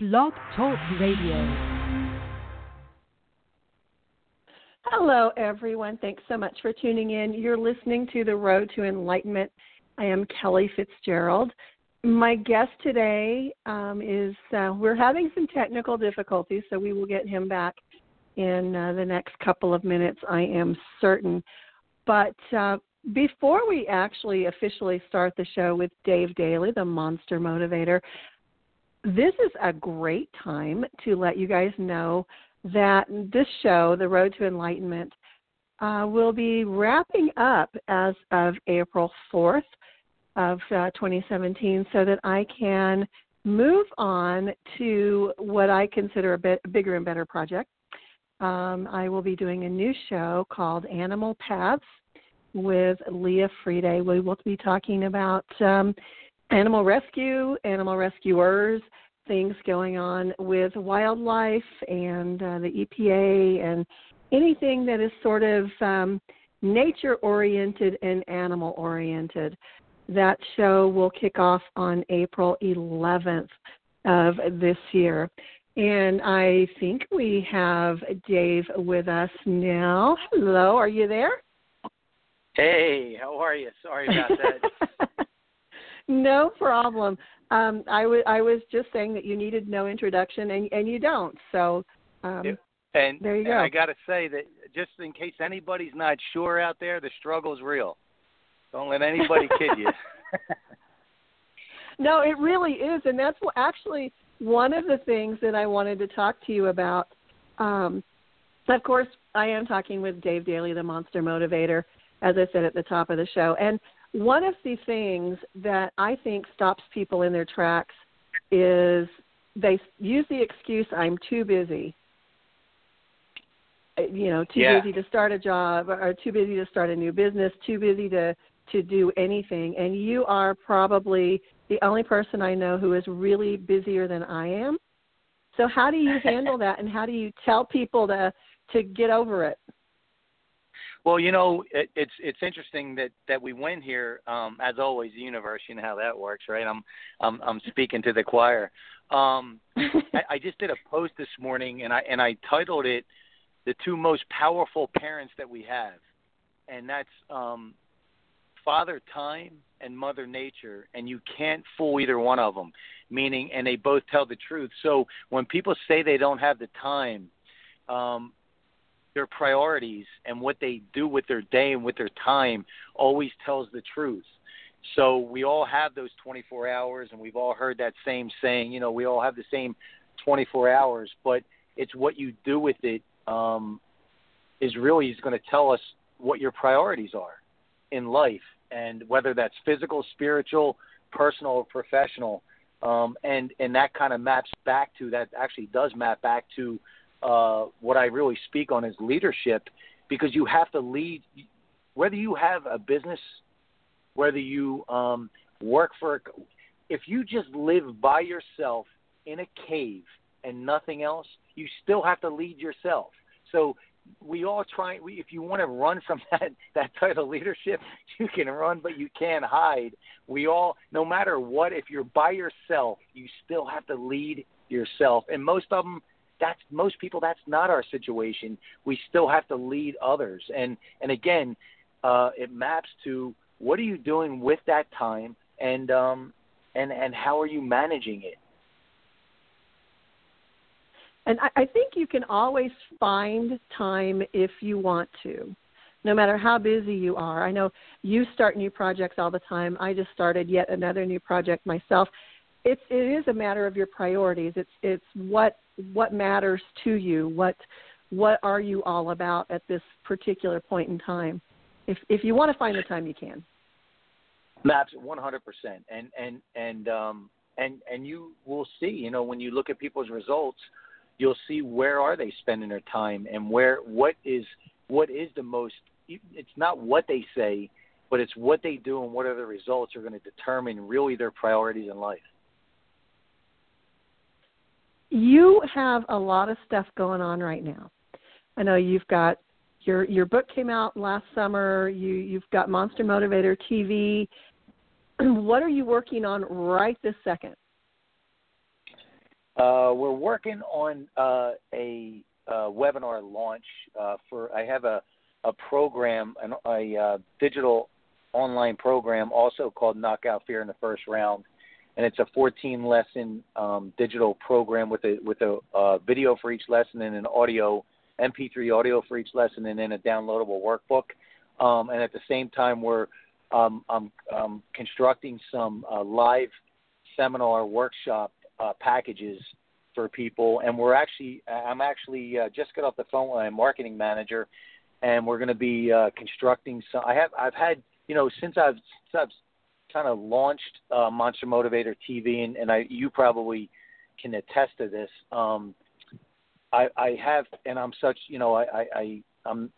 Blog Talk Radio. Hello, everyone. Thanks so much for tuning in. You're listening to The Road to Enlightenment. I am Kellie Fitzgerald. My guest today um, is, uh, we're having some technical difficulties, so we will get him back in uh, the next couple of minutes, I am certain. But uh, before we actually officially start the show with Dave Daley, the Monster Motivator, this is a great time to let you guys know that this show, The Road to Enlightenment, uh, will be wrapping up as of April 4th of uh, 2017 so that I can move on to what I consider a bit bigger and better project. Um, I will be doing a new show called Animal Paths with Leah Friede. We will be talking about um, animal rescue, animal rescuers, things going on with wildlife and uh, the EPA and anything that is sort of um, nature oriented and animal oriented. That show will kick off on April 11th of this year. And I think we have Dave with us now. Hello, are you there? Hey, how are you? Sorry about that. no problem. Um, I, w- I was just saying that you needed no introduction, and and you don't. So um, and there you go. And I got to say that just in case anybody's not sure out there, the struggle's real. Don't let anybody kid you. no, it really is, and that's what, actually one of the things that I wanted to talk to you about. Um, of course, I am talking with Dave Daley, the Monster Motivator as I said at the top of the show. And one of the things that I think stops people in their tracks is they use the excuse, I'm too busy. Uh, you know, too yeah. busy to start a job or too busy to start a new business, too busy to to do anything. And you are probably the only person I know who is really busier than I am. So how do you handle that and how do you tell people to to get over it? Well, you know, it, it's it's interesting that that we went here. Um, as always, the universe. You know how that works, right? I'm I'm I'm speaking to the choir. Um, I, I just did a post this morning, and I and I titled it "The Two Most Powerful Parents That We Have," and that's um, Father Time and Mother Nature, and you can't fool either one of them. Meaning, and they both tell the truth. So when people say they don't have the time, um, their priorities and what they do with their day and with their time always tells the truth. So we all have those 24 hours, and we've all heard that same saying. You know, we all have the same 24 hours, but it's what you do with it um, is really is going to tell us what your priorities are in life, and whether that's physical, spiritual, personal, or professional. Um, and and that kind of maps back to that actually does map back to uh, what I really speak on is leadership, because you have to lead. Whether you have a business, whether you um, work for, if you just live by yourself in a cave and nothing else, you still have to lead yourself. So we all try. We, if you want to run from that that of leadership, you can run, but you can't hide. We all, no matter what, if you're by yourself, you still have to lead yourself. And most of them that's most people that's not our situation. We still have to lead others. And and again uh it maps to what are you doing with that time and um and and how are you managing it? And I, I think you can always find time if you want to no matter how busy you are. I know you start new projects all the time. I just started yet another new project myself it's it is a matter of your priorities. It's it's what what matters to you. What what are you all about at this particular point in time? If if you want to find the time you can. Maps 100% and and and um and and you will see you know when you look at people's results you'll see where are they spending their time and where what is what is the most it's not what they say but it's what they do and what are the results are going to determine really their priorities in life you have a lot of stuff going on right now. I know you've got your your book came out last summer. You you've got Monster Motivator TV. what are you working on right this second? Uh, we're working on uh, a uh, webinar launch uh, for. I have a a program, an, a uh, digital online program, also called Knockout Fear in the First Round, and it's a 14 lesson um, digital program with a with a uh, video for each lesson and an audio MP3 audio for each lesson, and then a downloadable workbook. Um, and at the same time, we're um, I'm, I'm constructing some uh, live seminar workshop uh, packages for people, and we're actually I'm actually uh, just got off the phone with my marketing manager, and we're going to be uh, constructing some. I have I've had you know since I've since I've kind of launched uh, Monster Motivator TV, and, and I you probably can attest to this. Um, I, I have, and I'm such you know I, I, I I'm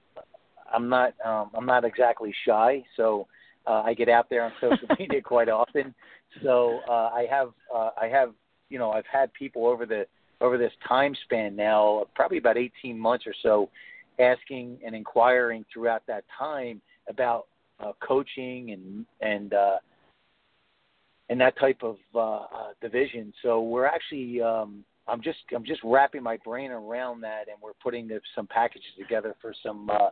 I'm not um, I'm not exactly shy, so uh, I get out there on social media quite often. So uh, I have uh, I have you know I've had people over the over this time span now, probably about 18 months or so, asking and inquiring throughout that time about uh, coaching and and uh, and that type of uh, uh, division. So we're actually um, I'm just I'm just wrapping my brain around that, and we're putting the, some packages together for some uh,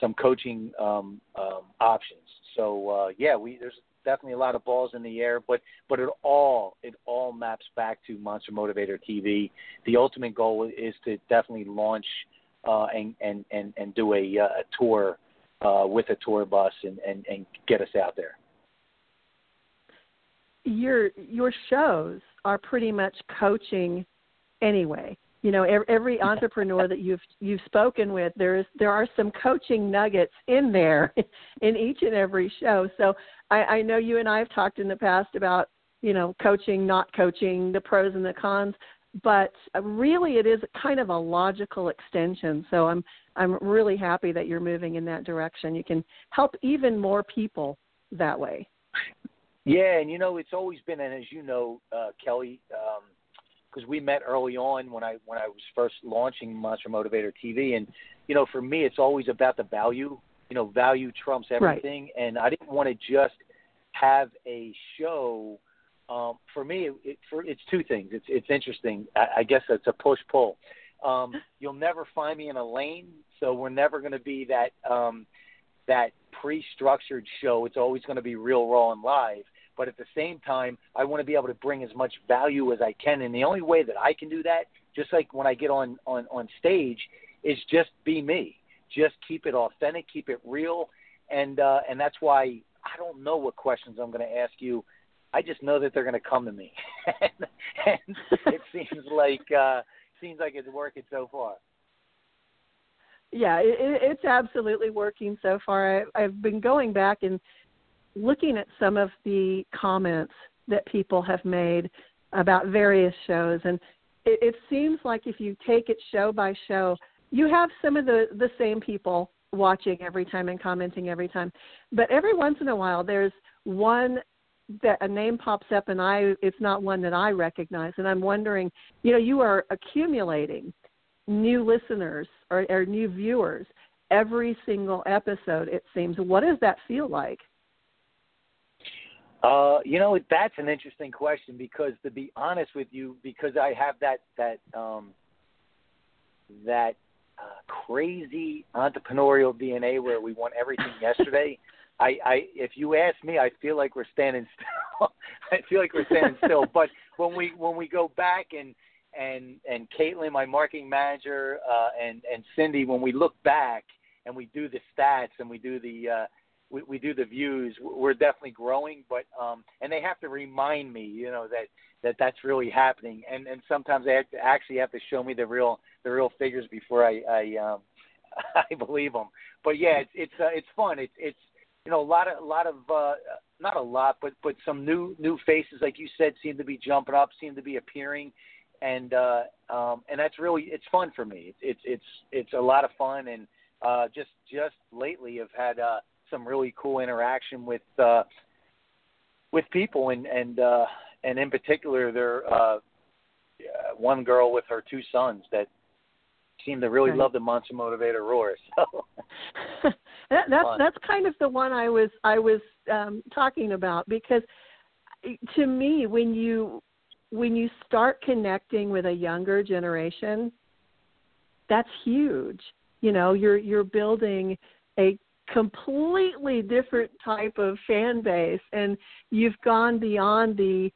some coaching um, um, options. So uh, yeah, we there's definitely a lot of balls in the air, but but it all it all maps back to Monster Motivator TV. The ultimate goal is to definitely launch uh, and, and and and do a, uh, a tour uh, with a tour bus and, and and get us out there. Your your shows are pretty much coaching anyway. You know every entrepreneur that you've you've spoken with there is there are some coaching nuggets in there in each and every show. So i i know you and i have talked in the past about you know coaching not coaching the pros and the cons but really it is kind of a logical extension. So i'm i'm really happy that you're moving in that direction. You can help even more people that way yeah and you know it's always been and as you know uh kellie um because we met early on when I when I was first launching Monster Motivator TV, and you know, for me, it's always about the value. You know, value trumps everything, right. and I didn't want to just have a show. Um, for me, it, for, it's two things. It's it's interesting. I, I guess it's a push pull. Um, you'll never find me in a lane, so we're never going to be that um, that pre-structured show. It's always going to be real, raw, and live but at the same time, I want to be able to bring as much value as I can. And the only way that I can do that, just like when I get on on on stage, is just be me. Just keep it authentic, keep it real, and uh, and that's why I don't know what questions I'm going to ask you. I just know that they're going to come to me, and, and it seems like uh, seems like it's working so far. Yeah, it, it's absolutely working so far. I, I've been going back and looking at some of the comments that people have made about various shows, and it, it seems like if you take it show by show, you have some of the the same people watching every time and commenting every time, but every once in a while there's one that a name pops up and I it's not one that I recognize and I'm wondering, you know, you are accumulating new listeners or, or new viewers every single episode it seems. What does that feel like? Uh, you know, that's an interesting question because to be honest with you, because I have that that um, that uh, crazy entrepreneurial DNA where we want everything yesterday. I, I, if you ask me, I feel like we're standing still. I feel like we're standing still. But when we when we go back and and and Caitlin, my marketing manager, uh, and and Cindy, when we look back and we do the stats and we do the uh, we, we do the views, we're definitely growing. But um, and they have to remind me, you know, that that that's really happening. And and sometimes they have to actually have to show me the real the real figures before I I um, I believe them. But yeah, it's it's uh, it's fun. It's it's you know a lot of a lot of uh, not a lot, but but some new new faces, like you said, seem to be jumping up, seem to be appearing, and uh, um, and that's really it's fun for me. It's it's it's it's a lot of fun, and uh, just just lately I've had uh, some really cool interaction with uh, with people, and and uh, and in particular, there uh, one girl with her two sons that seemed to really right. love the Monster Motivator roar. So that, that's fun. that's kind of the one I was I was um, talking about because to me when you when you start connecting with a younger generation, that's huge. You know, you're you're building a completely different type of fan base and you've gone beyond the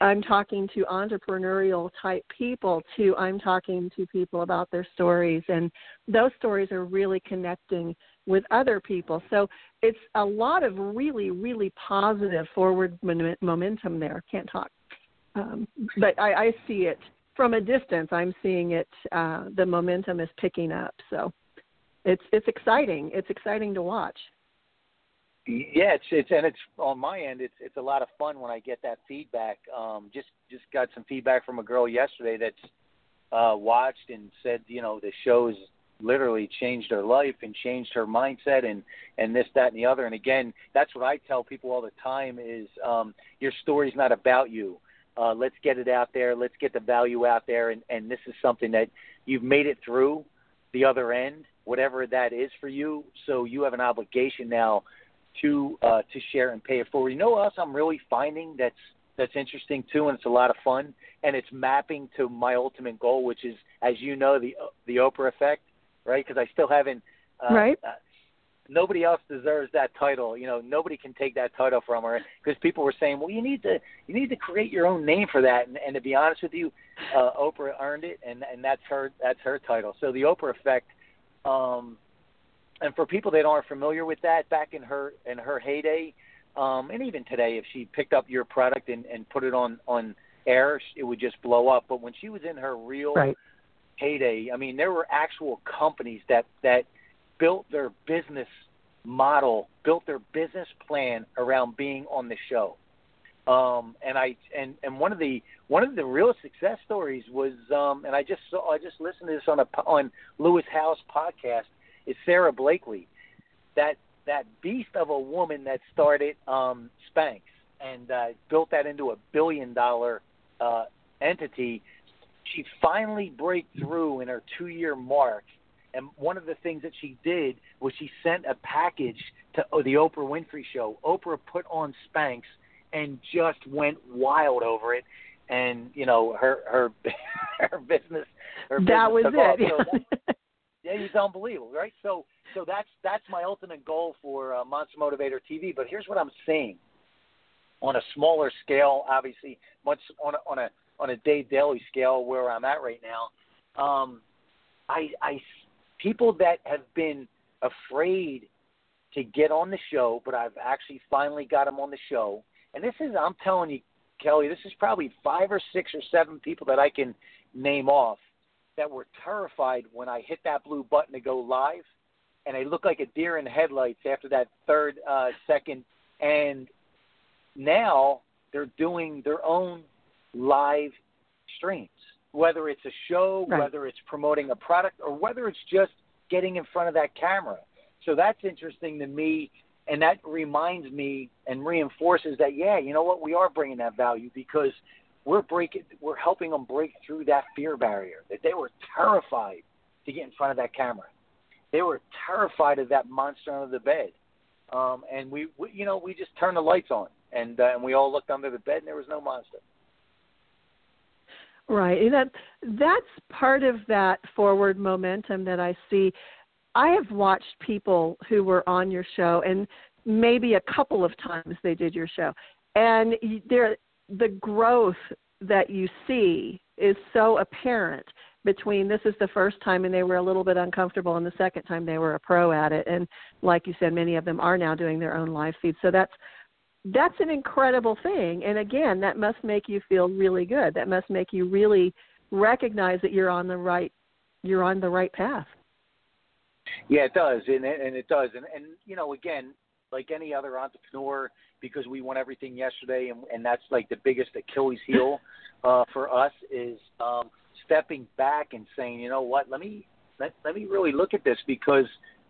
I'm talking to entrepreneurial type people to I'm talking to people about their stories and those stories are really connecting with other people. So it's a lot of really really positive forward momentum there. Can't talk. Um, but I, I see it from a distance. I'm seeing it. Uh, the momentum is picking up. So it's it's exciting. It's exciting to watch. Yeah, it's it's and it's on my end. It's it's a lot of fun when I get that feedback. Um, just just got some feedback from a girl yesterday that's uh, watched and said, you know, the show's literally changed her life and changed her mindset and and this that and the other. And again, that's what I tell people all the time is um, your story's not about you. Uh, let's get it out there. Let's get the value out there. And and this is something that you've made it through the other end whatever that is for you. So you have an obligation now to uh, to share and pay it forward. You know what else I'm really finding that's that's interesting too, and it's a lot of fun, and it's mapping to my ultimate goal, which is, as you know, the the Oprah effect, right? Because I still haven't. Uh, right. Uh, nobody else deserves that title. You know, nobody can take that title from her because people were saying, "Well, you need to you need to create your own name for that." And, and to be honest with you, uh, Oprah earned it, and and that's her that's her title. So the Oprah effect um, and for people that aren't familiar with that, back in her in her heyday, um, and even today, if she picked up your product and, and put it on on air, it would just blow up. But when she was in her real right. heyday, I mean, there were actual companies that that built their business model, built their business plan around being on the show. Um, and I and and one of the one of the real success stories was, um, and I just saw I just listened to this on a on Lewis Howes podcast. Is Sara Blakely, that that beast of a woman that started um, Spanx and uh, built that into a billion dollar uh, entity. She finally break through in her two year mark, and one of the things that she did was she sent a package to the Oprah Winfrey Show. Oprah put on Spanx and just went wild over it. And you know her her her business. Her that business was it. So that, yeah, it's unbelievable, right? So so that's that's my ultimate goal for uh, Monster Motivator TV. But here's what I'm seeing on a smaller scale, obviously, much on a, on a on a day daily scale where I'm at right now. Um, I I people that have been afraid to get on the show, but I've actually finally got them on the show and this is, I'm telling you, Kellie, this is probably five or six or seven people that I can name off that were terrified when I hit that blue button to go live, and they look like a deer in headlights after that third uh, second. And now they're doing their own live streams, whether it's a show, right. whether it's promoting a product, or whether it's just getting in front of that camera. So that's interesting to me and that reminds me and reinforces that yeah you know what? We are bringing that value because we're breaking we're helping them break through that fear barrier that they were terrified to get in front of that camera. They were terrified of that monster under the bed. Um and we, we you know we just turned the lights on and uh, and we all looked under the bed and there was no monster. Right. And that that's part of that forward momentum that I see I have watched people who were on your show, and maybe a couple of times they did your show, and there the growth that you see is so apparent between this is the first time and they were a little bit uncomfortable and the second time they were a pro at it and like you said many of them are now doing their own live feed so that's that's an incredible thing and again that must make you feel really good. That must make you really recognize that you're on the right you're on the right path yeah, it does, and and it does, and and you know, again, like any other entrepreneur, because we want everything yesterday, and and that's like the biggest Achilles heel uh, for us is um, stepping back and saying, you know what, let me let let me really look at this because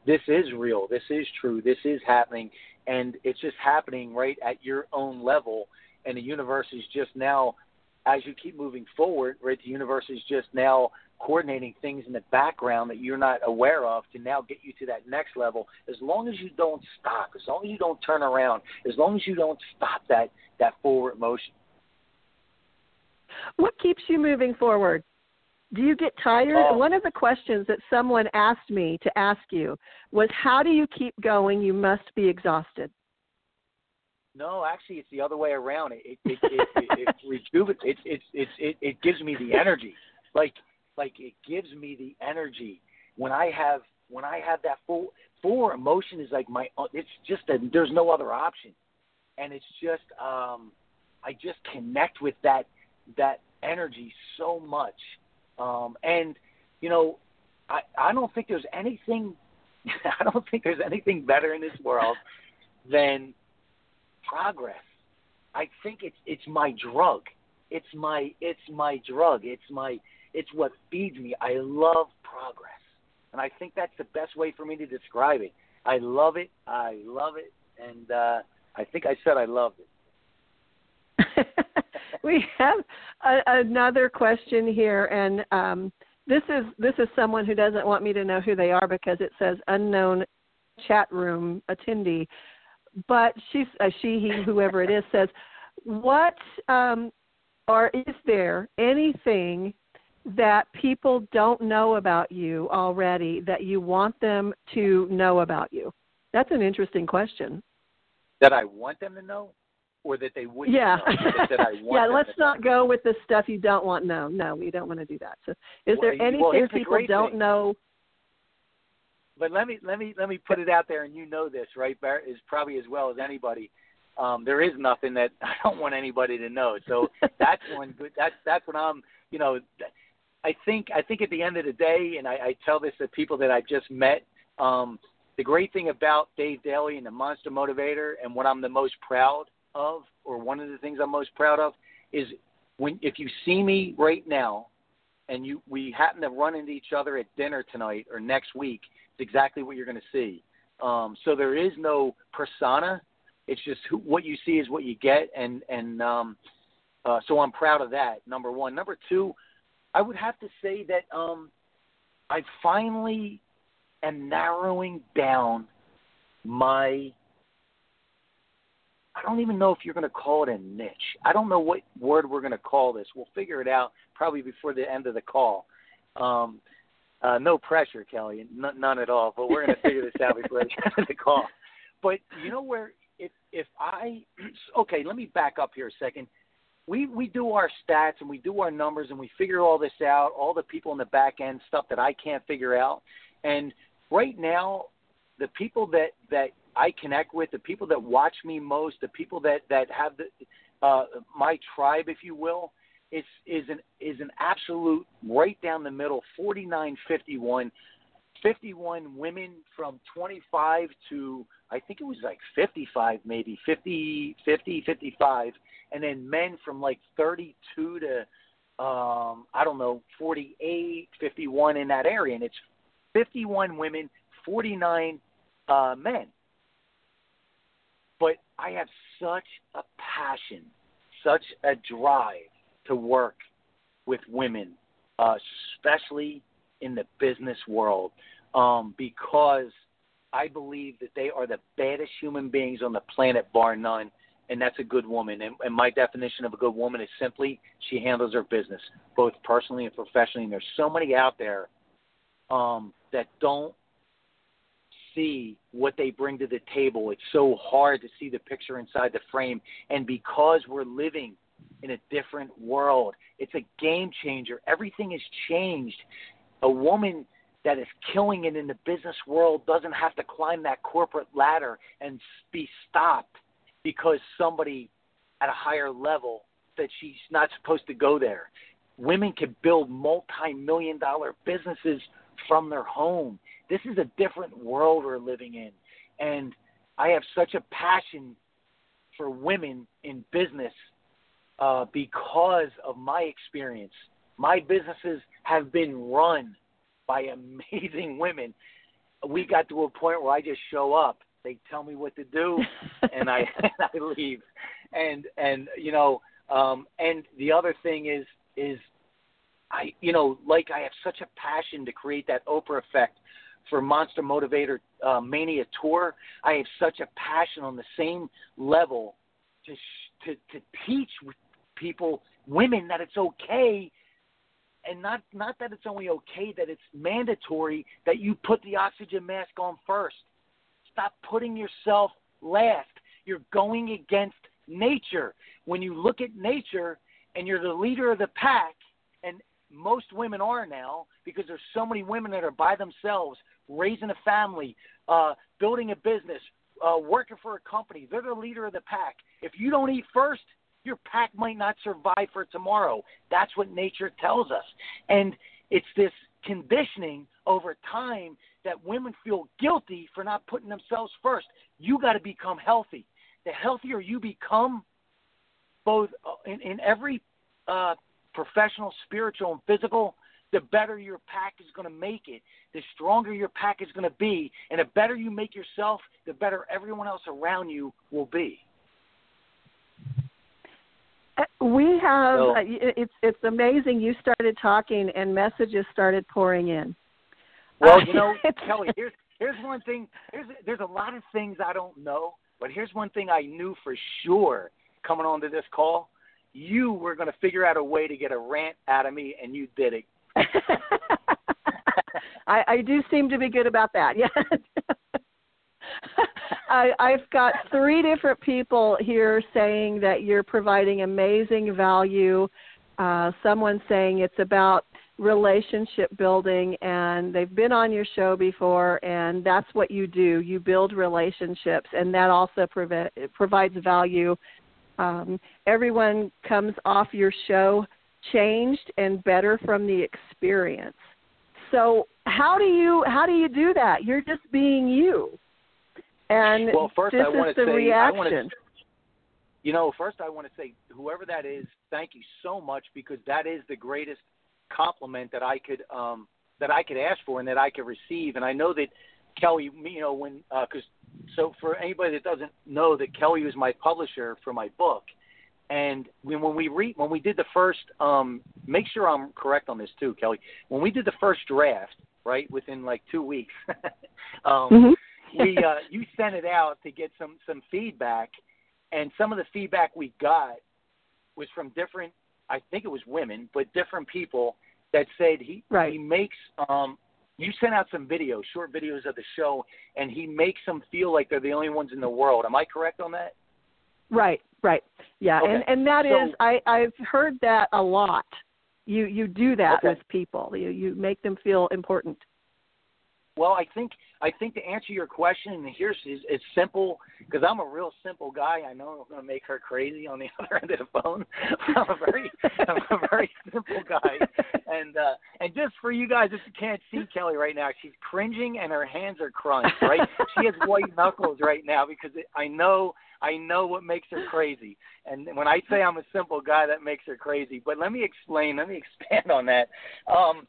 this is real, this is true, this is happening, and it's just happening right at your own level, and the universe is just now as you keep moving forward, right, the universe is just now coordinating things in the background that you're not aware of to now get you to that next level. As long as you don't stop, as long as you don't turn around, as long as you don't stop that that forward motion. what keeps you moving forward? Do you get tired? Oh. One of the questions that someone asked me to ask you was, "How do you keep going? You must be exhausted." No, actually, it's the other way around. It it it, it, it, it rejuvenates. It, it it it it gives me the energy. Like like it gives me the energy when I have when I have that full full emotion is like my. It's just that there's no other option, and it's just um, I just connect with that that energy so much, um, and you know, I I don't think there's anything. I don't think there's anything better in this world than progress. I think it's it's my drug. It's my it's my drug. It's my it's what feeds me. I love progress. And I think that's the best way for me to describe it. I love it. I love it. And uh I think I said I loved it. we have a, another question here and um this is this is someone who doesn't want me to know who they are because it says unknown chat room attendee but she's uh, she he whoever it is says what um or is there anything that people don't know about you already that you want them to know about you that's an interesting question that i want them to know or that they wouldn't. yeah yeah let's not know. go with the stuff you don't want no no we don't want to do that so is well, there anything well, people don't thing. know but let me let me let me put it out there, and you know this, right? Barrett is probably as well as anybody. Um, there is nothing that I don't want anybody to know. So that's one good. That's that's what I'm. You know, I think I think at the end of the day, and I, I tell this to people that I've just met. Um, the great thing about Dave Daley and the Monster Motivator, and what I'm the most proud of, or one of the things I'm most proud of, is when if you see me right now, and you we happen to run into each other at dinner tonight or next week, it's exactly what you're going to see. Um, so there is no persona. It's just who, what you see is what you get, and and um, uh, so I'm proud of that. Number one. Number two, I would have to say that um, I finally am narrowing down my. I don't even know if you're going to call it a niche. I don't know what word we're going to call this. We'll figure it out probably before the end of the call. Um, uh, no pressure, Kellie, n- none at all. But we're going to figure this out before the end of the call. But you know where if if I okay, let me back up here a second. We we do our stats and we do our numbers and we figure all this out. All the people in the back end stuff that I can't figure out. And right now, the people that that I connect with, the people that watch me most, the people that that have the uh, my tribe, if you will, is is an is an absolute right down the middle 49 51 51 women from 25 to I think it was like 55 maybe 50 50 55 and then men from like 32 to um I don't know 48 51 in that area and it's 51 women 49 uh men. But I have such a passion such a drive to work with women, uh, especially in the business world, um, because I believe that they are the baddest human beings on the planet, bar none. And that's a good woman. And, and my definition of a good woman is simply she handles her business, both personally and professionally. And there's so many out there um, that don't see what they bring to the table. It's so hard to see the picture inside the frame. And because we're living in a different world. It's a game changer. Everything has changed. A woman that is killing it in the business world doesn't have to climb that corporate ladder and be stopped because somebody at a higher level that she's not supposed to go there. Women can build multi million dollar businesses from their home. This is a different world we're living in. And I have such a passion for women in business uh, because of my experience. My businesses have been run by amazing women. We got to a point where I just show up. They tell me what to do, and I and I leave. And and you know, um, and the other thing is is I you know like I have such a passion to create that Oprah effect for Monster Motivator uh, Mania tour. I have such a passion on the same level to to to teach people, women, that it's okay, and not not that it's only okay that it's mandatory that you put the oxygen mask on first. Stop putting yourself last. You're going against nature. When you look at nature and you're the leader of the pack, and most women are now because there's so many women that are by themselves, raising a family, uh, building a business, uh, working for a company. They're the leader of the pack. If you don't eat first, your pack might not survive for tomorrow. That's what nature tells us. And it's this conditioning over time that women feel guilty for not putting themselves first. You got to become healthy. The healthier you become, both uh, in, in every uh, professional, spiritual, and physical, the better your pack is going to make it, the stronger your pack is going to be, and the better you make yourself, the better everyone else around you will be. Uh, we have so, uh, it's it's amazing you started talking and messages started pouring in. Well, you know, Kellie, here's here's one thing. Here's there's a lot of things I don't know, but here's one thing I knew for sure coming onto this call. You were going to figure out a way to get a rant out of me, and you did it. I, I do seem to be good about that. Yes. I, I've got three different people here saying that you're providing amazing value. Uh, someone saying it's about relationship building, and they've been on your show before, and that's what you do. You build relationships, and that also prov- provides value. Um, everyone comes off your show changed and better from the experience. So how do you how do you do that? You're just being you. And well, first this I want to say, reaction. I want to, you know, first I want to say, whoever that is, thank you so much because that is the greatest compliment that I could um, that I could ask for and that I could receive. And I know that Kellie, you know, when because uh, so for anybody that doesn't know that Kellie was my publisher for my book, and when, when we re, when we did the first, um, make sure I'm correct on this too, Kellie. When we did the first draft, right within like two weeks, um, mm-hmm we uh, you sent it out to get some some feedback, and some of the feedback we got was from different. I think it was women, but different people that said he right. he makes um you sent out some videos, short videos of the show, and he makes them feel like they're the only ones in the world. Am I correct on that? Right, right, yeah, okay. and and that so, is I I've heard that a lot. You you do that okay. with people. You you make them feel important. Well, I think I think to answer your question, and here's is it's simple because I'm a real simple guy. I know I'm going to make her crazy on the other end of the phone. I'm a very I'm a very simple guy, and uh, and just for you guys, if you can't see Kellie right now, she's cringing and her hands are crunched. Right, she has white knuckles right now because I know I know what makes her crazy. And when I say I'm a simple guy, that makes her crazy. But let me explain. Let me expand on that. Um,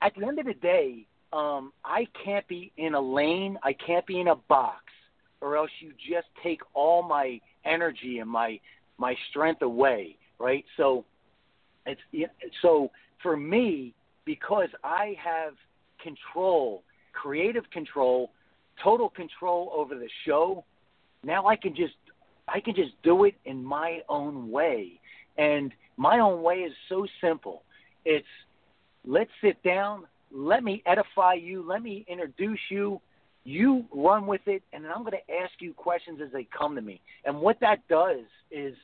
at the end of the day um, I can't be in a lane, I can't be in a box, or else you just take all my energy and my my strength away, right? So it's so for me because I have control, creative control, total control over the show. Now I can just I can just do it in my own way. And my own way is so simple. It's let's sit down, let me edify you. Let me introduce you. You run with it, and then I'm going to ask you questions as they come to me. And what that does is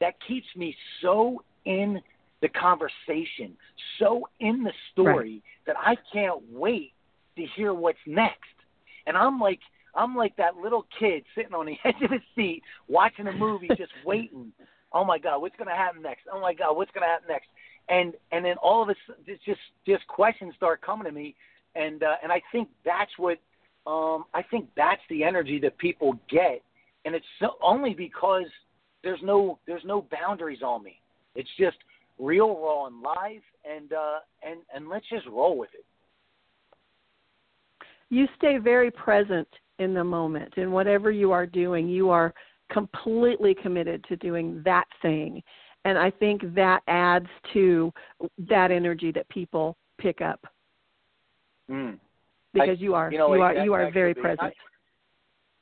that keeps me so in the conversation, so in the story right. that I can't wait to hear what's next. And I'm like, I'm like that little kid sitting on the edge of the seat watching a movie, just waiting. Oh my God, what's going to happen next? Oh my God, what's going to happen next? And and then all of a sudden just just questions start coming to me. And uh, and I think that's what um, I think that's the energy that people get. And it's so, only because there's no there's no boundaries on me. It's just real raw and live. And uh, and and let's just roll with it. You stay very present in the moment. In whatever you are doing you are completely committed to doing that thing and I think that adds to that energy that people pick up. Mm. Because I, you are you, know, you are you are very present. I,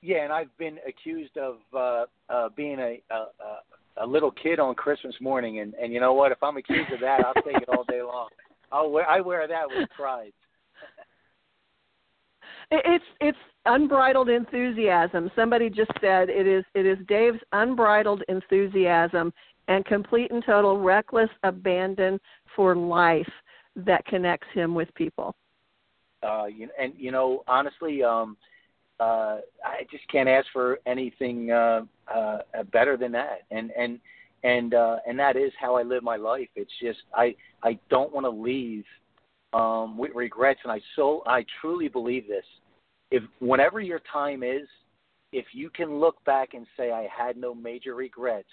yeah, and I've been accused of uh, uh, being a, a, a a little kid on Christmas morning, and and you know what? If I'm accused of that, I'll take it all day long. I'll wear I wear that with pride. It's it's unbridled enthusiasm. Somebody just said it is it is Dave's unbridled enthusiasm and complete and total reckless abandon for life that connects him with people. Uh, and you know, honestly, um, uh, I just can't ask for anything uh, uh, better than that. And and and uh, and that is how I live my life. It's just I I don't want to leave um, with regrets, and I so I truly believe this. If whenever your time is, if you can look back and say I had no major regrets,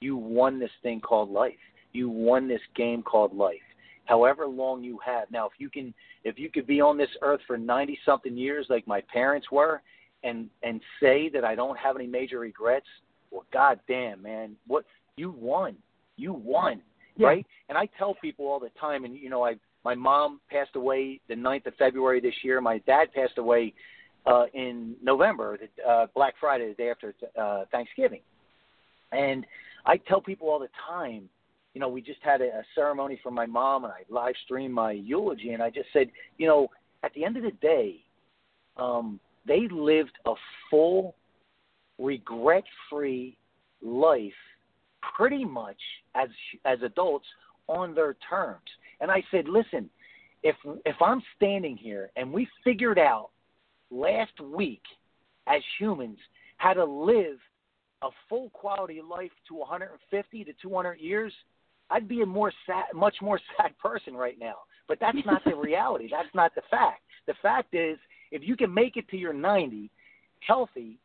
you won this thing called life. You won this game called life. However long you have now, if you can, if you could be on this earth for ninety something years, like my parents were, and and say that I don't have any major regrets, well, god damn, man, what you won, you won, yeah. right? And I tell people all the time, and you know, I my mom passed away the 9th of February this year. My dad passed away uh, in November, uh, Black Friday, the day after uh, Thanksgiving. And I tell people all the time, you know, we just had a, a ceremony for my mom, and I live streamed my eulogy, and I just said, you know, at the end of the day, um, they lived a full, regret-free life, pretty much as as adults on their terms. And I said, listen, if if I'm standing here and we figured out last week as humans how to live a full quality life to 150 to 200 years, I'd be a more sad, much more sad person right now. But that's not the reality. That's not the fact. The fact is, if you can make it to your 90 healthy,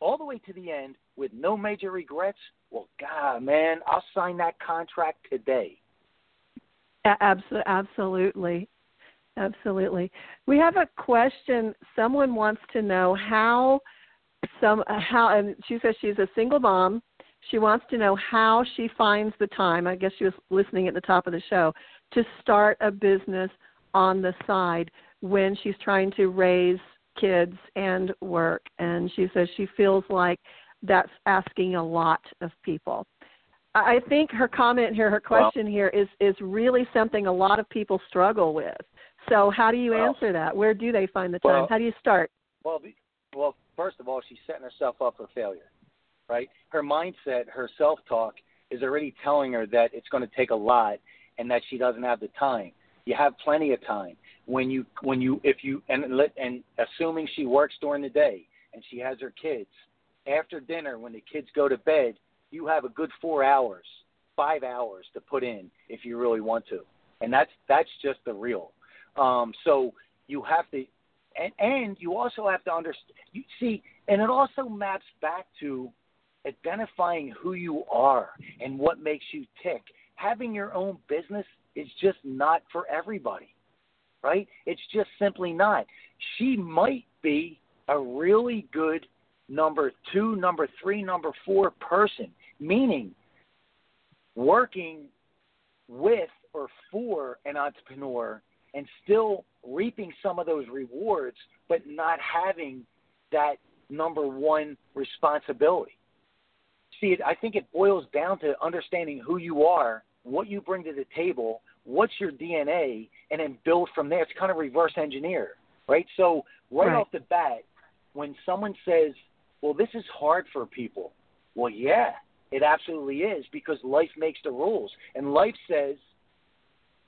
all the way to the end with no major regrets, well, God, man, I'll sign that contract today. Absolutely. Absolutely. We have a question. Someone wants to know how some uh, how and she says she's a single mom. She wants to know how she finds the time. I guess she was listening at the top of the show to start a business on the side when she's trying to raise kids and work and she says she feels like that's asking a lot of people. I think her comment here, her question well, here is is really something a lot of people struggle with. So how do you well, answer that? Where do they find the time? Well, how do you start? Well, well, first of all, she's setting herself up for failure, right? Her mindset, her self-talk is already telling her that it's going to take a lot and that she doesn't have the time. You have plenty of time when you when you if you and and assuming she works during the day and she has her kids after dinner when the kids go to bed you have a good four hours, five hours to put in if you really want to, and that's that's just the real. Um, so you have to, and, and you also have to understand. You see, and it also maps back to identifying who you are and what makes you tick. Having your own business is just not for everybody, right? It's just simply not. She might be a really good number two, number three, number four person, meaning working with or for an entrepreneur and still reaping some of those rewards, but not having that number one responsibility. See, I think it boils down to understanding who you are, what you bring to the table, what's your DNA, and then build from there. It's kind of reverse engineer, right? So right, right. off the bat, when someone says, well, this is hard for people. Well, yeah, it absolutely is because life makes the rules. And life says,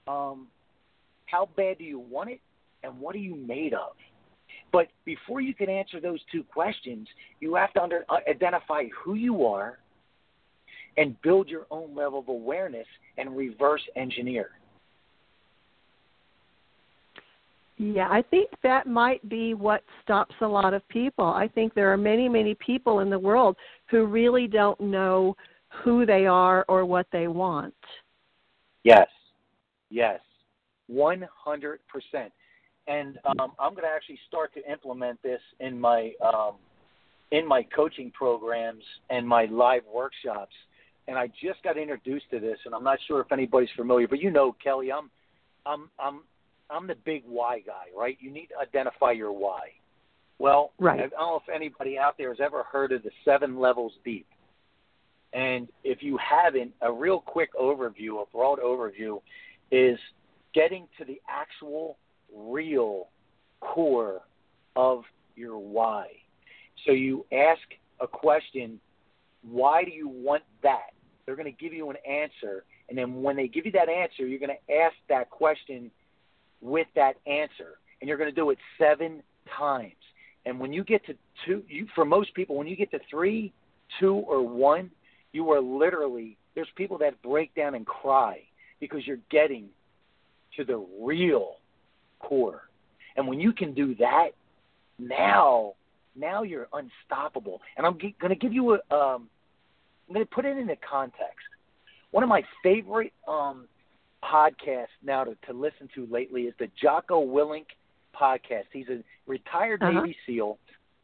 um, how bad do you want it and what are you made of? But before you can answer those two questions, you have to under, uh, identify who you are and build your own level of awareness and reverse engineer. Yeah, I think that might be what stops a lot of people. I think there are many, many people in the world who really don't know who they are or what they want. Yes, yes, 100%. And um, I'm going to actually start to implement this in my um, in my coaching programs and my live workshops. And I just got introduced to this, and I'm not sure if anybody's familiar, but you know, Kellie, I'm I'm I'm I'm the big why guy, right? You need to identify your why. Well, right. I don't know if anybody out there has ever heard of the seven levels deep. And if you haven't, a real quick overview, a broad overview, is getting to the actual real core of your why. So you ask a question, why do you want that? They're going to give you an answer. And then when they give you that answer, you're going to ask that question with that answer. And you're going to do it seven times. And when you get to two, you, for most people, when you get to three, two, or one, you are literally, there's people that break down and cry because you're getting to the real core. And when you can do that, now, now you're unstoppable. And I'm g- going to give you a, um, I'm going to put it into context. One of my favorite um, podcasts now to, to listen to lately is the Jocko Willink podcast. He's a retired uh-huh. Navy SEAL.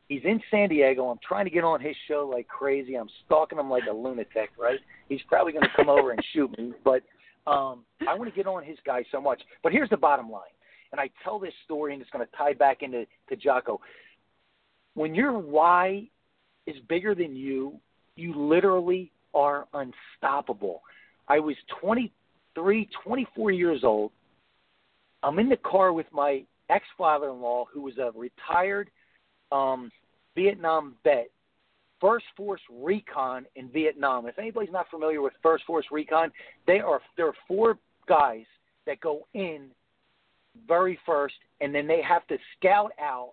He's in San Diego. I'm trying to get on his show like crazy. I'm stalking him like a lunatic, right? He's probably going to come over and shoot me, but um, I want to get on his guy so much. But here's the bottom line, and I tell this story, and it's going to tie back into to Jocko. When your why is bigger than you, you literally are unstoppable. I was 23, 24 years old. I'm in the car with my ex father in law, who was a retired um, Vietnam vet, First Force Recon in Vietnam. If anybody's not familiar with First Force Recon, they are there are four guys that go in very first, and then they have to scout out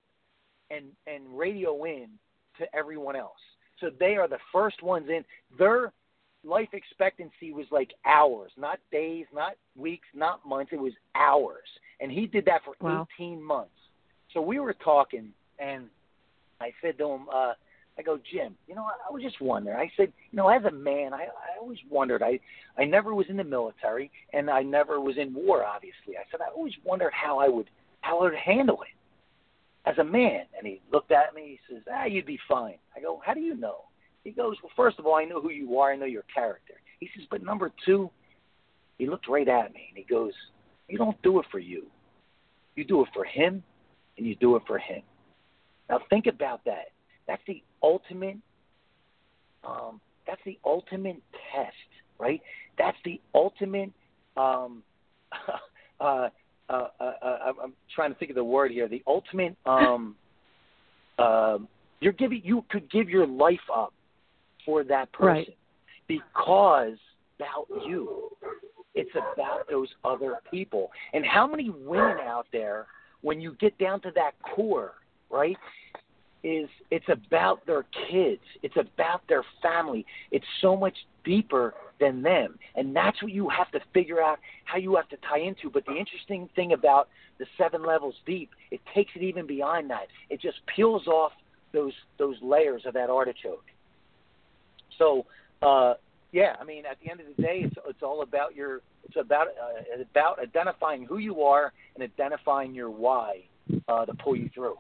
and and radio in to everyone else. So they are the first ones in. Their life expectancy was like hours, not days, not weeks, not months. It was hours, and he did that for wow. 18 months. So we were talking, and I said to him, uh, I go, Jim, you know, I, I was just wondering. I said, you know, as a man, I, I always wondered. I, I never was in the military, and I never was in war. Obviously, I said I always wondered how I would, how I would handle it as a man. And he looked at me. He says, Ah, you'd be fine. I go, How do you know? He goes, Well, first of all, I know who you are. I know your character. He says, But number two, he looked right at me and he goes, You don't do it for you. You do it for him, and you do it for him. Now think about that. That's the ultimate. Um, that's the ultimate test, right? That's the ultimate. Um, uh, uh, uh, uh, I'm trying to think of the word here. The ultimate. Um, uh, you're giving. You could give your life up for that person right. because about you. It's about those other people. And how many women out there, when you get down to that core, right? Is it's about their kids. It's about their family. It's so much deeper than them. And that's what you have to figure out how you have to tie into. But the interesting thing about the seven levels deep, it takes it even beyond that. It just peels off those those layers of that artichoke. So, uh, yeah, I mean, at the end of the day, it's it's all about your it's about uh, about identifying who you are and identifying your why uh, to pull you through.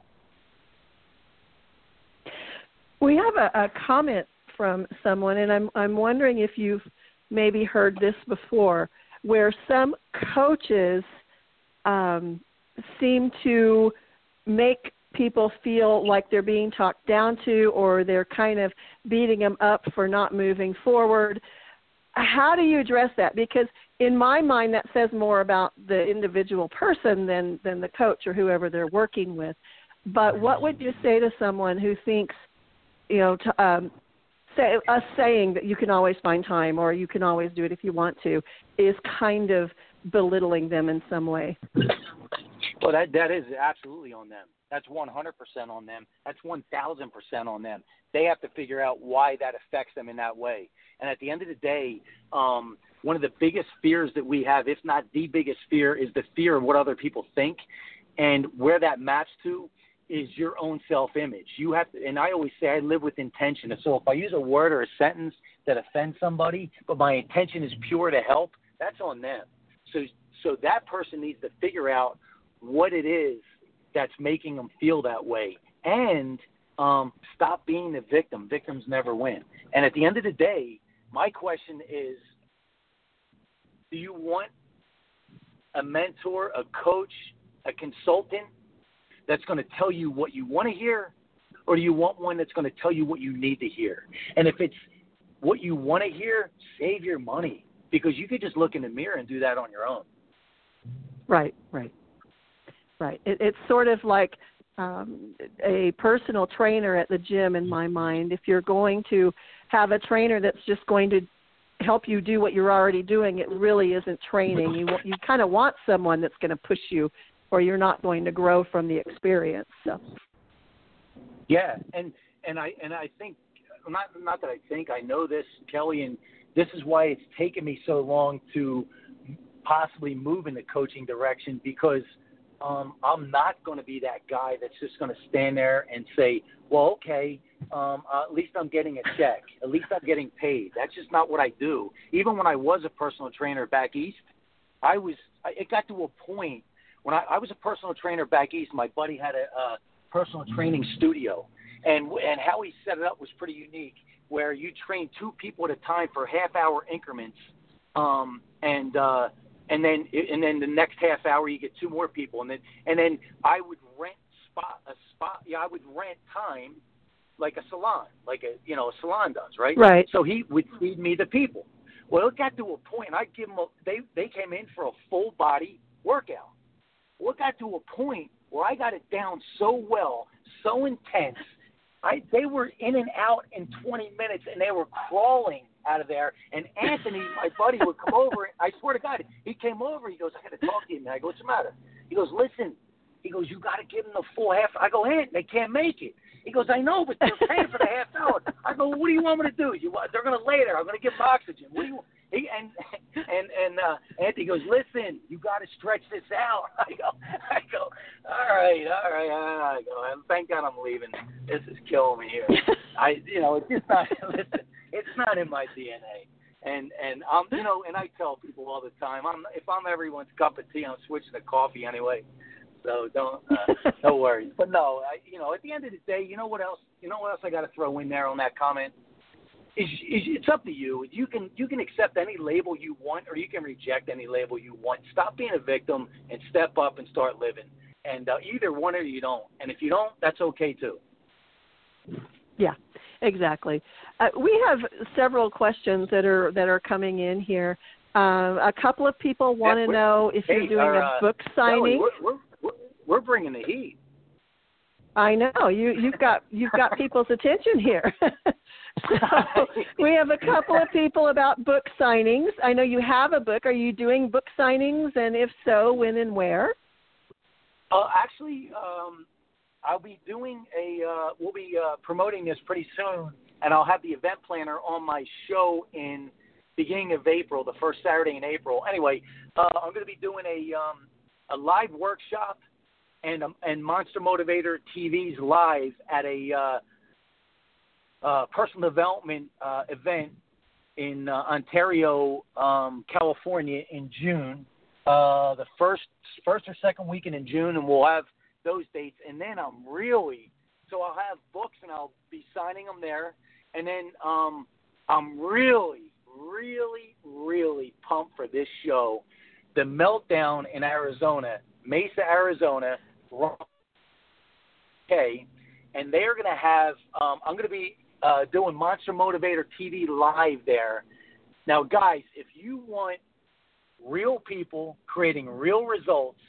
We have a, a comment from someone, and I'm I'm wondering if you've maybe heard this before, where some coaches um, seem to make people feel like they're being talked down to, or they're kind of beating them up for not moving forward. How do you address that? Because in my mind, that says more about the individual person than than the coach or whoever they're working with. But what would you say to someone who thinks you know, to, um, say, us saying that you can always find time or you can always do it if you want to is kind of belittling them in some way. Well, that that is absolutely on them. That's 100% on them. That's 1,000% on them. They have to figure out why that affects them in that way. And at the end of the day, um, one of the biggest fears that we have, if not the biggest fear, is the fear of what other people think. And where that maps to is your own self image. You have to, and I always say I live with intention. So if I use a word or a sentence that offends somebody, but my intention is pure to help, that's on them. So so that person needs to figure out what it is that's making them feel that way and um, stop being the victim. Victims never win. And at the end of the day, my question is do you want a mentor, a coach, a consultant that's going to tell you what you want to hear, or do you want one that's going to tell you what you need to hear? And if it's what you want to hear, save your money because you could just look in the mirror and do that on your own. Right, right, right. It, it's sort of like um, a personal trainer at the gym in my mind. If you're going to have a trainer that's just going to help you do what you're already doing, it really isn't training. You you kind of want someone that's going to push you, or you're not going to grow from the experience. So. Yeah, and and I and I think not not that I think I know this, Kellie, and this is why it's taken me so long to possibly move in the coaching direction because um, I'm not going to be that guy that's just going to stand there and say, well, okay, um, uh, at least I'm getting a check. At least I'm getting paid. That's just not what I do. Even when I was a personal trainer back east, I was. It got to a point when I, I was a personal trainer back east. My buddy had a, a personal training studio, and and how he set it up was pretty unique. Where you train two people at a time for half hour increments, um, and uh, and then and then the next half hour you get two more people, and then and then I would rent spot a spot. Yeah, I would rent time like a salon, like a you know a salon does, right? Right. So he would feed me the people. Well, it got to a point. I give them. A, they they came in for a full body workout. It got to a point where I got it down so well, so intense. I they were in and out in 20 minutes, and they were crawling out of there. And Anthony, my buddy, would come over. I swear to God, he came over. He goes, "I got to talk to you." man. I go, "What's the matter?" He goes, "Listen." He goes, "You got to give them the full half." I go, "Ant, they can't make it." He goes, "I know, but they're paying for the half hour." I go, "What do you want me to do? You, they're going to lay there. I'm going to give them oxygen. What do you?" He, and and and uh, Anthony goes, "Listen, you got to stretch this out." I go, I go, "All right, all right." I go, and thank God I'm leaving. This is killing me here. I, you know, it's just not. Listen, it's not in my DNA. And and um, you know, and I tell people all the time, I'm if I'm everyone's cup of tea, I'm switching to coffee anyway. So don't uh, no worries. But no, I, you know, at the end of the day, you know what else? You know what else I got to throw in there on that comment? Is, is it's up to you. You can you can accept any label you want, or you can reject any label you want. Stop being a victim and step up and start living. And uh, either one or you don't. And if you don't, that's okay too. Yeah, exactly. Uh, we have several questions that are that are coming in here. Uh, a couple of people want to know if hey, you're doing our, a uh, book signing. we're, we're, we're, we're bringing the heat. I know you you've got you've got people's attention here. so we have a couple of people about book signings. I know you have a book. Are you doing book signings, and if so, when and where? Uh, actually, um, I'll be doing a. Uh, we'll be uh, promoting this pretty soon, and I'll have the event planner on my show in beginning of April, the first Saturday in April. Anyway, uh, I'm going to be doing a um, a live workshop and um, and Monster Motivator TV's live at a uh, personal development uh, event in uh, Ontario, um, California, in June. Uh, the first first or second weekend in June, and we'll have those dates. And then I'm really so I'll have books and I'll be signing them there. And then um, I'm really, really, really pumped for this show, the Meltdown in Arizona, Mesa, Arizona. Okay, and they are going to have. Um, I'm going to be uh, doing Monster Motivator TV live there. Now, guys, if you want real people creating real results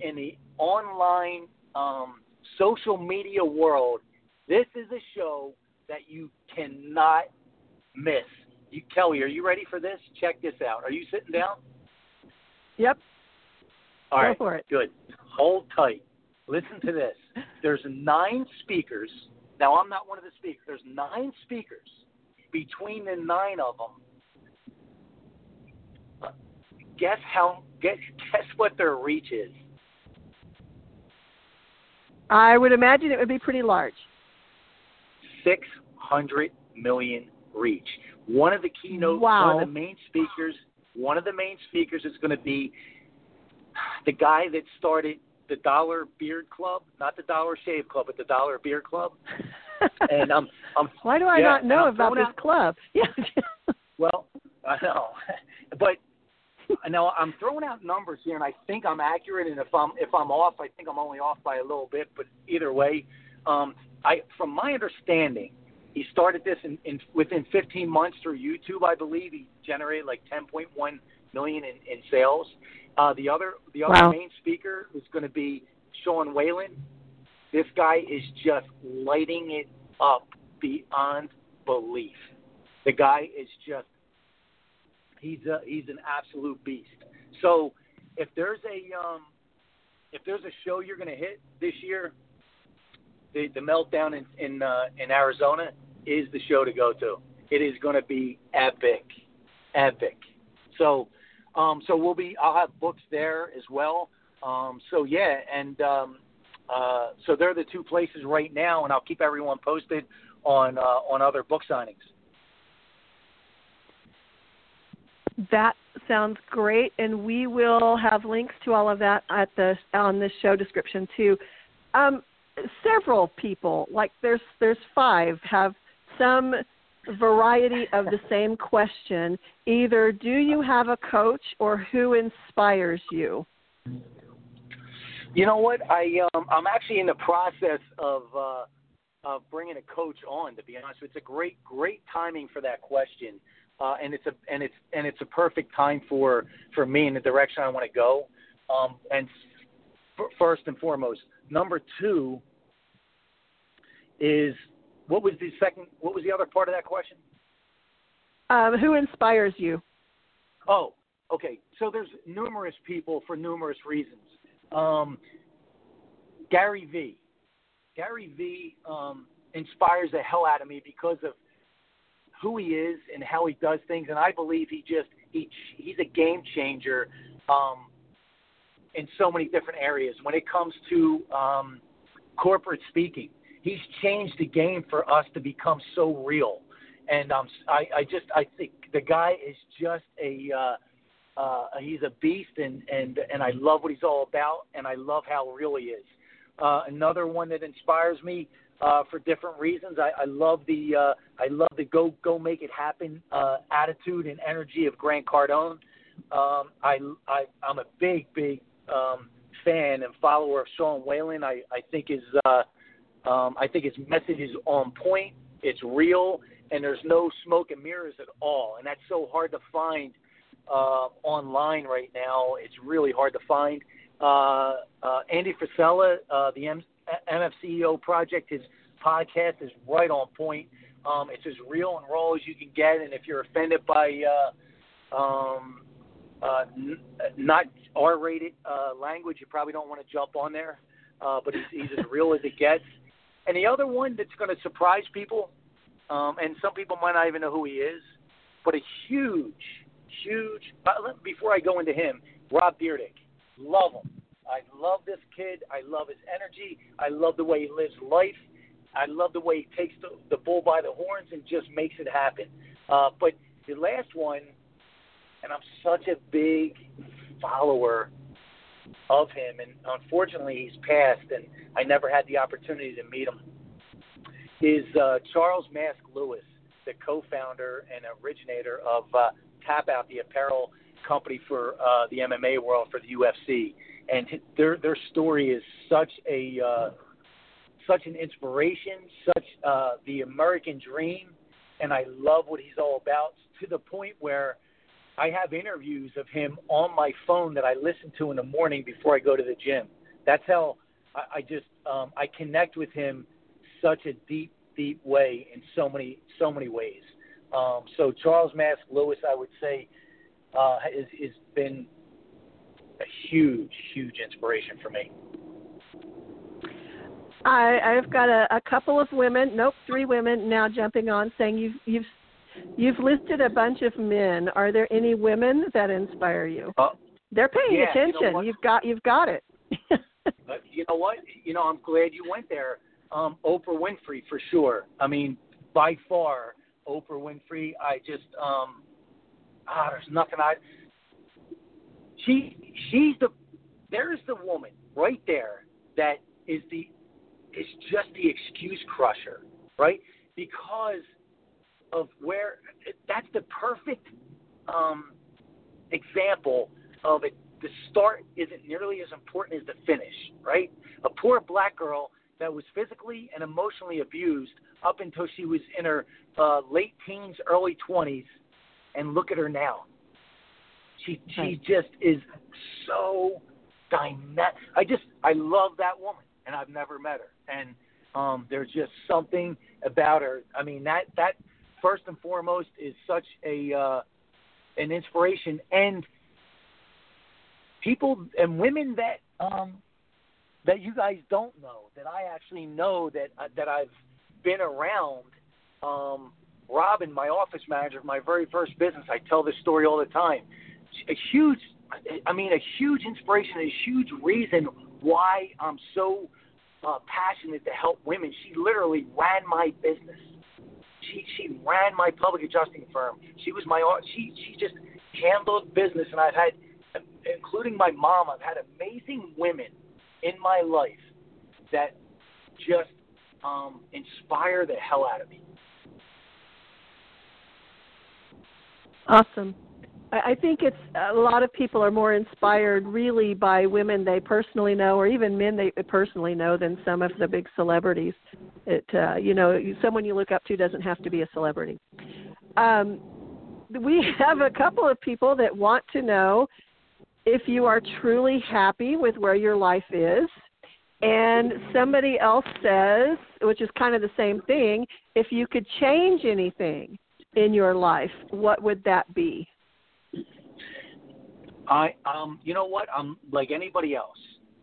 in the online um, social media world, this is a show that you cannot miss. You, Kellie, are you ready for this? Check this out. Are you sitting down? Yep. All right. Go for it. Good. Hold tight. Listen to this. There's nine speakers. Now, I'm not one of the speakers. There's nine speakers. Between the nine of them, guess how? Guess guess what their reach is. I would imagine it would be pretty large. Six hundred million reach. One of the keynote, Wow. one of the main speakers, one of the main speakers is going to be the guy that started the Dollar Beard Club, not the Dollar Shave Club, but the Dollar Beard Club. And I'm, I'm Why do I yeah, not know about this out- club? Yeah. Well, I know, but now I'm throwing out numbers here, and I think I'm accurate. And if I'm if I'm off, I think I'm only off by a little bit. But either way, um, I from my understanding, he started this in, in within 15 months through YouTube, I believe. He generated like 10.1 million in, in sales. Uh, the other the other wow. main speaker is going to be Sean Whalen. This guy is just lighting it up beyond belief. The guy is just he's a, he's an absolute beast. So if there's a um, if there's a show you're going to hit this year, the the meltdown in in, uh, in Arizona is the show to go to. It is going to be epic, epic. So um, so we'll be I'll have books there as well. Um, so yeah, and um, uh, so they're the two places right now, and I'll keep everyone posted on uh, on other book signings. That sounds great, and we will have links to all of that at the on the show description too. Um, several people, like there's there's five, have some variety of the same question. Either do you have a coach, or who inspires you? You know what? I um, I'm actually in the process of uh, of bringing a coach on. To be honest, it's a great great timing for that question uh, and it's a and it's and it's a perfect time for for me in the direction I want to go. Um, and f- first and foremost, number two is what was the second? What was the other part of that question? Um, who inspires you? Oh, okay. So there's numerous people for numerous reasons. Um, Gary V. Gary V. Um, inspires the hell out of me because of who he is and how he does things, and I believe he just he he's a game changer um, in so many different areas. When it comes to um, corporate speaking, he's changed the game for us to become so real. And um, I, I just I think the guy is just a uh, uh, he's a beast, and and and I love what he's all about, and I love how real he is. Uh, another one that inspires me uh, for different reasons. I, I love the uh, I love the go go make it happen uh, attitude and energy of Grant Cardone. Um, I, I I'm a big big um, fan and follower of Sean Whalen. I I think his uh, um, I think his message is on point. It's real, and there's no smoke and mirrors at all. And that's so hard to find uh, online right now. It's really hard to find. Uh, uh, Andy Frisella, uh, the M- MFCEO project, his podcast is right on point. Um, it's as real and raw as you can get, and if you're offended by uh, um, uh, n- not R-rated uh, language, you probably don't want to jump on there. Uh, but he's, he's as real as it gets. And the other one that's going to surprise people, um, and some people might not even know who he is, but a huge, huge. Before I go into him, Rob Dyrdek, love him. I love this kid. I love his energy. I love the way he lives life. I love the way he takes the, the bull by the horns and just makes it happen. Uh, but the last one, and I'm such a big follower of him, and unfortunately he's passed, and I never had the opportunity to meet him. Is uh, Charles Mask Lewis, the co-founder and originator of uh, Tap Out, the apparel company for uh, the MMA world for the UFC and their their story is such a uh, such an inspiration, such uh, the American dream, and I love what he's all about to the point where I have interviews of him on my phone that I listen to in the morning before I go to the gym. That's how I, I just um, I connect with him such a deep deep way in so many so many ways. Um, so Charles Mask Lewis, I would say, uh, is has been a huge, huge inspiration for me. I, I've got a, a couple of women, nope, three women now jumping on saying you've you've you've listed a bunch of men. Are there any women that inspire you? Uh, They're paying yeah, attention. You know you've got you've got it. but you know what? You know, I'm glad you went there. Um, Oprah Winfrey for sure. I mean, by far, Oprah Winfrey. I just um, ah, there's nothing I she she's the there's the woman right there that is the is just the excuse crusher, right? Because of where that's the perfect um, example of it. The start isn't nearly as important as the finish, right? A poor black girl that was physically and emotionally abused up until she was in her uh, late teens, early 20s, and look at her now. She she just is so dynamic. I just I love that woman, and I've never met her. And um, there's just something about her. I mean that that first and foremost is such a uh, an inspiration, and people and women that um, that you guys don't know that I actually know that uh, that I've been around. Um, Robin, my office manager my very first business, I tell this story all the time. A huge, I mean, a huge inspiration, a huge reason why I'm so uh, passionate to help women. She literally ran my business. She she ran my public adjusting firm. She was my she she just handled business, and I've had, including my mom, I've had amazing women in my life that just um, inspire the hell out of me. Awesome. I think it's a lot of people are more inspired really by women they personally know, or even men they personally know, than some of the big celebrities. It, uh, you know, someone you look up to doesn't have to be a celebrity. Um, we have a couple of people that want to know if you are truly happy with where your life is. And somebody else says, which is kind of the same thing, if you could change anything in your life, what would that be? I um you know what I'm like anybody else.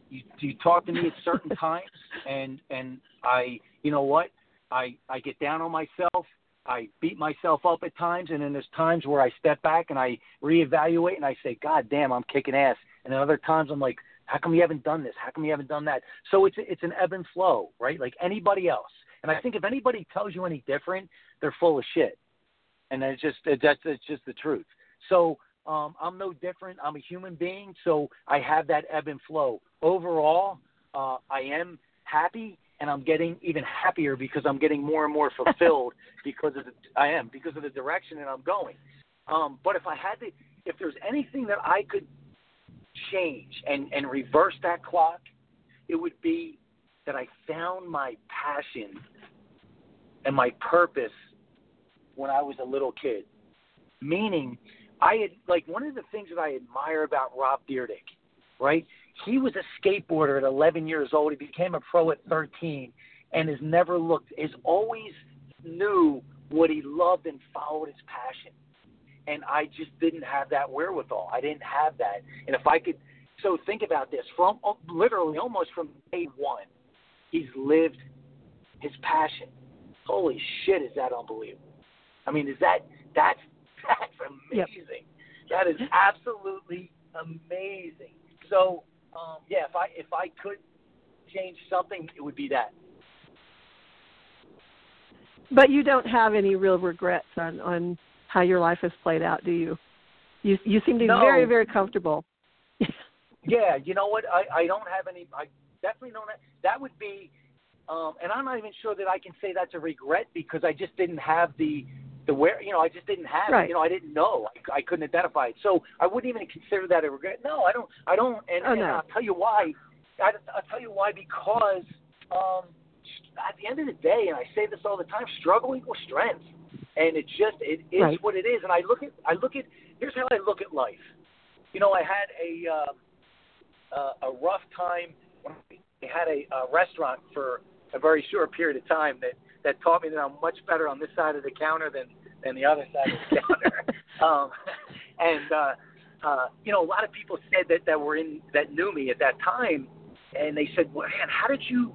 You you talk to me at certain times and and I you know what I I get down on myself. I beat myself up at times, and then there's times where I step back and I reevaluate and I say, God damn, I'm kicking ass. And then other times I'm like, How come you haven't done this? How come you haven't done that? So it's it's an ebb and flow, right? Like anybody else. And I think if anybody tells you any different, they're full of shit. And it's just that's it's just the truth. So um, I'm no different. I'm a human being, so I have that ebb and flow. Overall, uh, I am happy, and I'm getting even happier because I'm getting more and more fulfilled because of the I am because of the direction that I'm going. Um, but if I had to, if there's anything that I could change and and reverse that clock, it would be that I found my passion and my purpose when I was a little kid. Meaning, I had like one of the things that I admire about Rob Dyrdek, right? He was a skateboarder at 11 years old. He became a pro at 13, and has never looked. Has always knew what he loved and followed his passion. And I just didn't have that wherewithal. I didn't have that. And if I could, so think about this from oh, literally almost from day one, he's lived his passion. Holy shit, is that unbelievable? I mean, is that that's that's amazing. Yep. That is absolutely amazing. So, um, yeah, if I if I could change something, it would be that. But you don't have any real regrets on on how your life has played out, do you? You you seem to be no. very very comfortable. yeah, you know what? I I don't have any. I definitely don't. Have, that would be, um, and I'm not even sure that I can say that's a regret because I just didn't have the the where you know I just didn't have right. it. You know I didn't know. I, I couldn't identify it. So I wouldn't even consider that a regret. No, I don't. I don't. And, oh, and no. I'll tell you why. I, I'll tell you why because um, at the end of the day, and I say this all the time, struggle equals strength, and it just it is right. what it is. And I look at I look at here's how I look at life. You know, I had a uh, uh, a rough time when I had a, a restaurant for a very short period of time that that taught me that I'm much better on this side of the counter than than the other side of the counter. um, and uh, uh, you know, a lot of people said that that were in that knew me at that time, and they said, "Well, man, how did you?"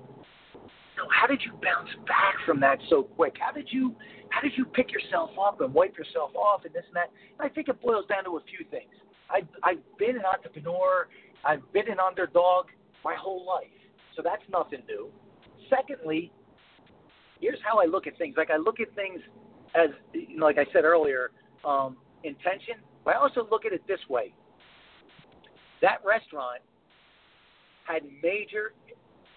You know, how did you bounce back from that so quick? How did you how did you pick yourself up and wipe yourself off and this and that? And I think it boils down to a few things. I've I've been an entrepreneur, I've been an underdog my whole life, so that's nothing new. Secondly, here's how I look at things. Like I look at things as you know, like I said earlier, um, intention. But I also look at it this way. That restaurant had major.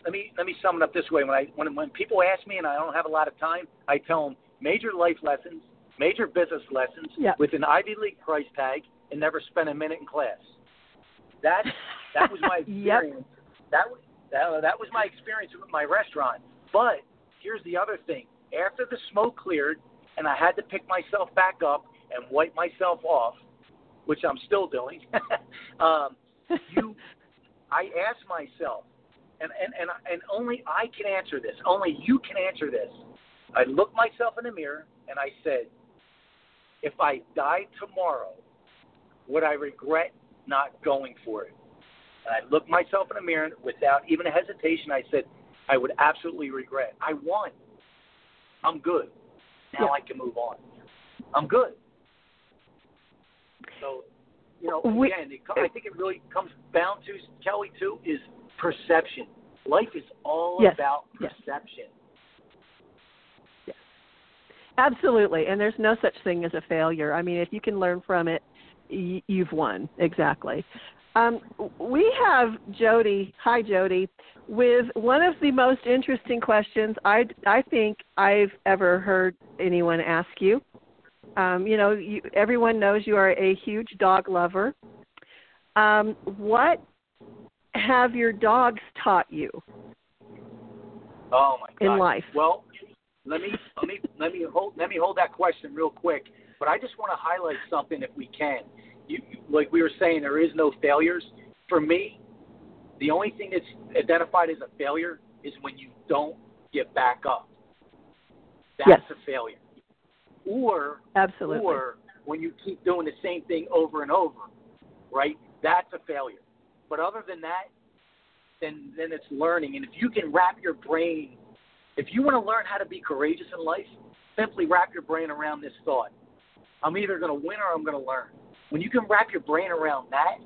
Let me let me sum it up this way. When I when when people ask me and I don't have a lot of time, I tell them major life lessons, major business lessons yeah. with an Ivy League price tag, and never spent a minute in class. That that was my experience. yep. That was That, that was my experience with my restaurant. But here's the other thing. After the smoke cleared and I had to pick myself back up and wipe myself off, which I'm still doing, um, you, I asked myself, and, and, and, and only I can answer this, only you can answer this. I looked myself in the mirror and I said, if I died tomorrow, would I regret not going for it? And I looked myself in the mirror without even a hesitation. I said, I would absolutely regret. I won. I'm good. Now yeah. I can move on. I'm good. So, you know, we, again, it, I think it really comes down to Kellie too is perception. Life is all yes. about perception. Yes. Absolutely, and there's no such thing as a failure. I mean, if you can learn from it, you've won. Exactly. Um, we have Jody. Hi, Jody. With one of the most interesting questions I, I think I've ever heard anyone ask you. Um, you know, you, everyone knows you are a huge dog lover. Um, what have your dogs taught you? Oh my God! In life. Well, let me let me let me hold let me hold that question real quick. But I just want to highlight something if we can you, like we were saying, there is no failures. For me, the only thing that's identified as a failure is when you don't get back up. That's yes. a failure. Or absolutely. Or when you keep doing the same thing over and over, right? That's a failure. But other than that, then then it's learning. And if you can wrap your brain, if you want to learn how to be courageous in life, simply wrap your brain around this thought: I'm either going to win or I'm going to learn. When you can wrap your brain around that,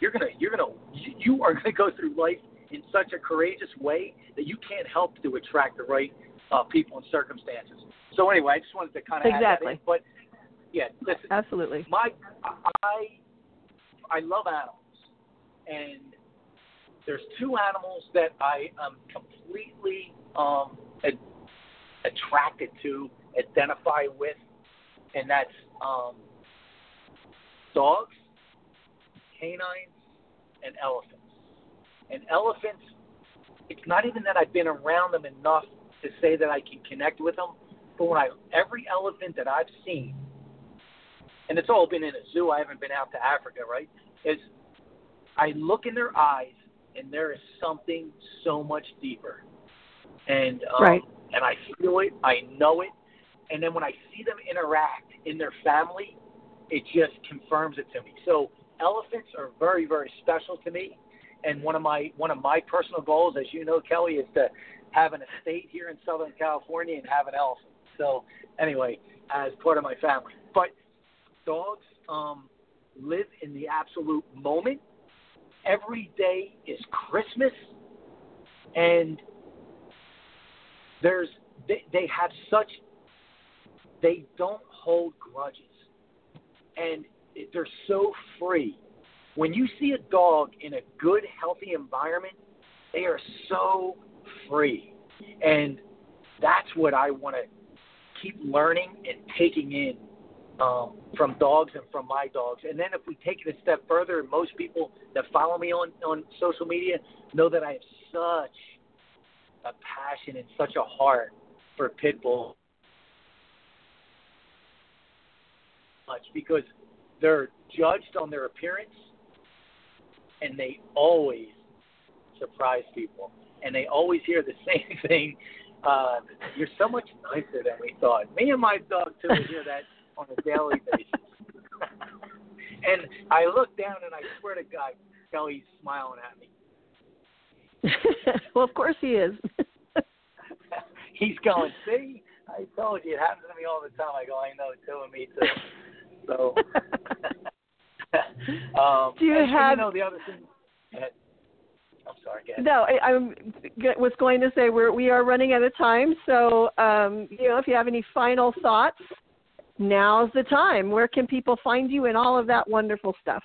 you're gonna you're gonna you are gonna go through life in such a courageous way that you can't help to attract the right uh, people and circumstances. So anyway, I just wanted to kind of exactly. Add that in. But yeah, listen, absolutely. My I I love animals, and there's two animals that I am completely um, ad- attracted to, identify with, and that's um, dogs, canines, and elephants. And elephants, it's not even that I've been around them enough to say that I can connect with them, but when I every elephant that I've seen, and it's all been in a zoo. I haven't been out to Africa, right? Is I look in their eyes and there is something so much deeper, and um, right. and I feel it, I know it, and then when I see them interact in their family, it just confirms it to me. So elephants are very, very special to me. And one of my one of my personal goals, as you know, Kellie, is to have an estate here in Southern California and have an elephant. So anyway, as part of my family. But dogs um, live in the absolute moment. Every day is Christmas, and there's they, they have such they don't hold grudges and they're so free. When you see a dog in a good, healthy environment, they are so free. And that's what I want to keep learning and taking in um, from dogs and from my dogs. And then if we take it a step further, most people that follow me on, on social media know that I have such a passion and such a heart for pit bull much because they're judged on their appearance and they always surprise people and they always hear the same thing. Uh you're so much nicer than we thought. Me and my dog too hear that on a daily basis. And i look down and i swear to god kelly's smiling at me. Well of course he is. He's going see i told you it happens to me all the time. I go i know too and me too so, um, do you and, have? And, you know the other thing. I'm sorry. No, I, I was going to say we're we are running out of time. So, um, you know, if you have any final thoughts, now's the time. Where can people find you and all of that wonderful stuff?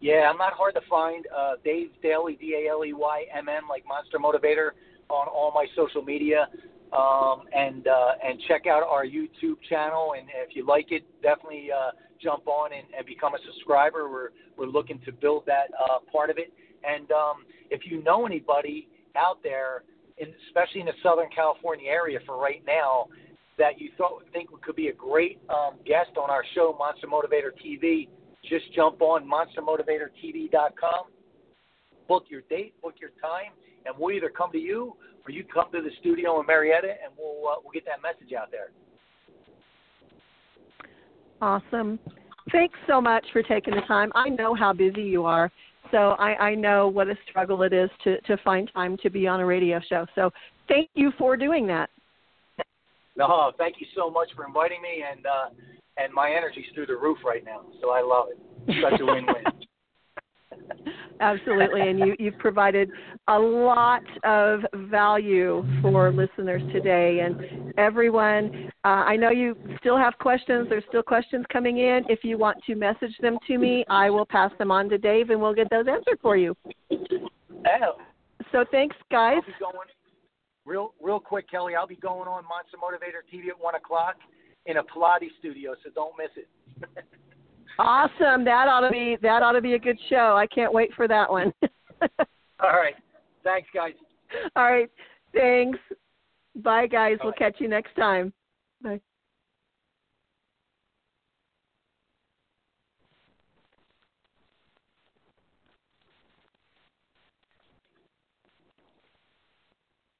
Yeah, I'm not hard to find. Uh, Dave Daley, D A L E Y M N, like Monster Motivator, on all my social media um, and uh, and check out our YouTube channel. And if you like it, definitely uh, jump on and, and become a subscriber. We're we're looking to build that uh, part of it. And um, if you know anybody out there, in, especially in the Southern California area for right now, that you thought think could be a great um, guest on our show, Monster Motivator TV, just jump on monstermotivatortv.com, book your date, book your time, and we'll either come to you or you come to the studio in Murrieta, and we'll uh, we'll get that message out there. Awesome. Thanks so much for taking the time. I know how busy you are, so I, I know what a struggle it is to, to find time to be on a radio show. So thank you for doing that. No, thank you so much for inviting me, and uh, and my energy's through the roof right now, so I love it. Such a win-win. Absolutely, and you, you've provided a lot of value for listeners today. And everyone, uh, I know you still have questions. There's still questions coming in. If you want to message them to me, I will pass them on to Dave, and we'll get those answered for you. Oh. So thanks, guys. Going, real, real quick, Kellie. I'll be going on Monster Motivator TV at one o'clock in a Pilates studio, so don't miss it. Awesome. That ought to be that ought to be a good show. I can't wait for that one. All right. Thanks, guys. All right. Thanks. Bye, guys. We'll catch you next time. Bye.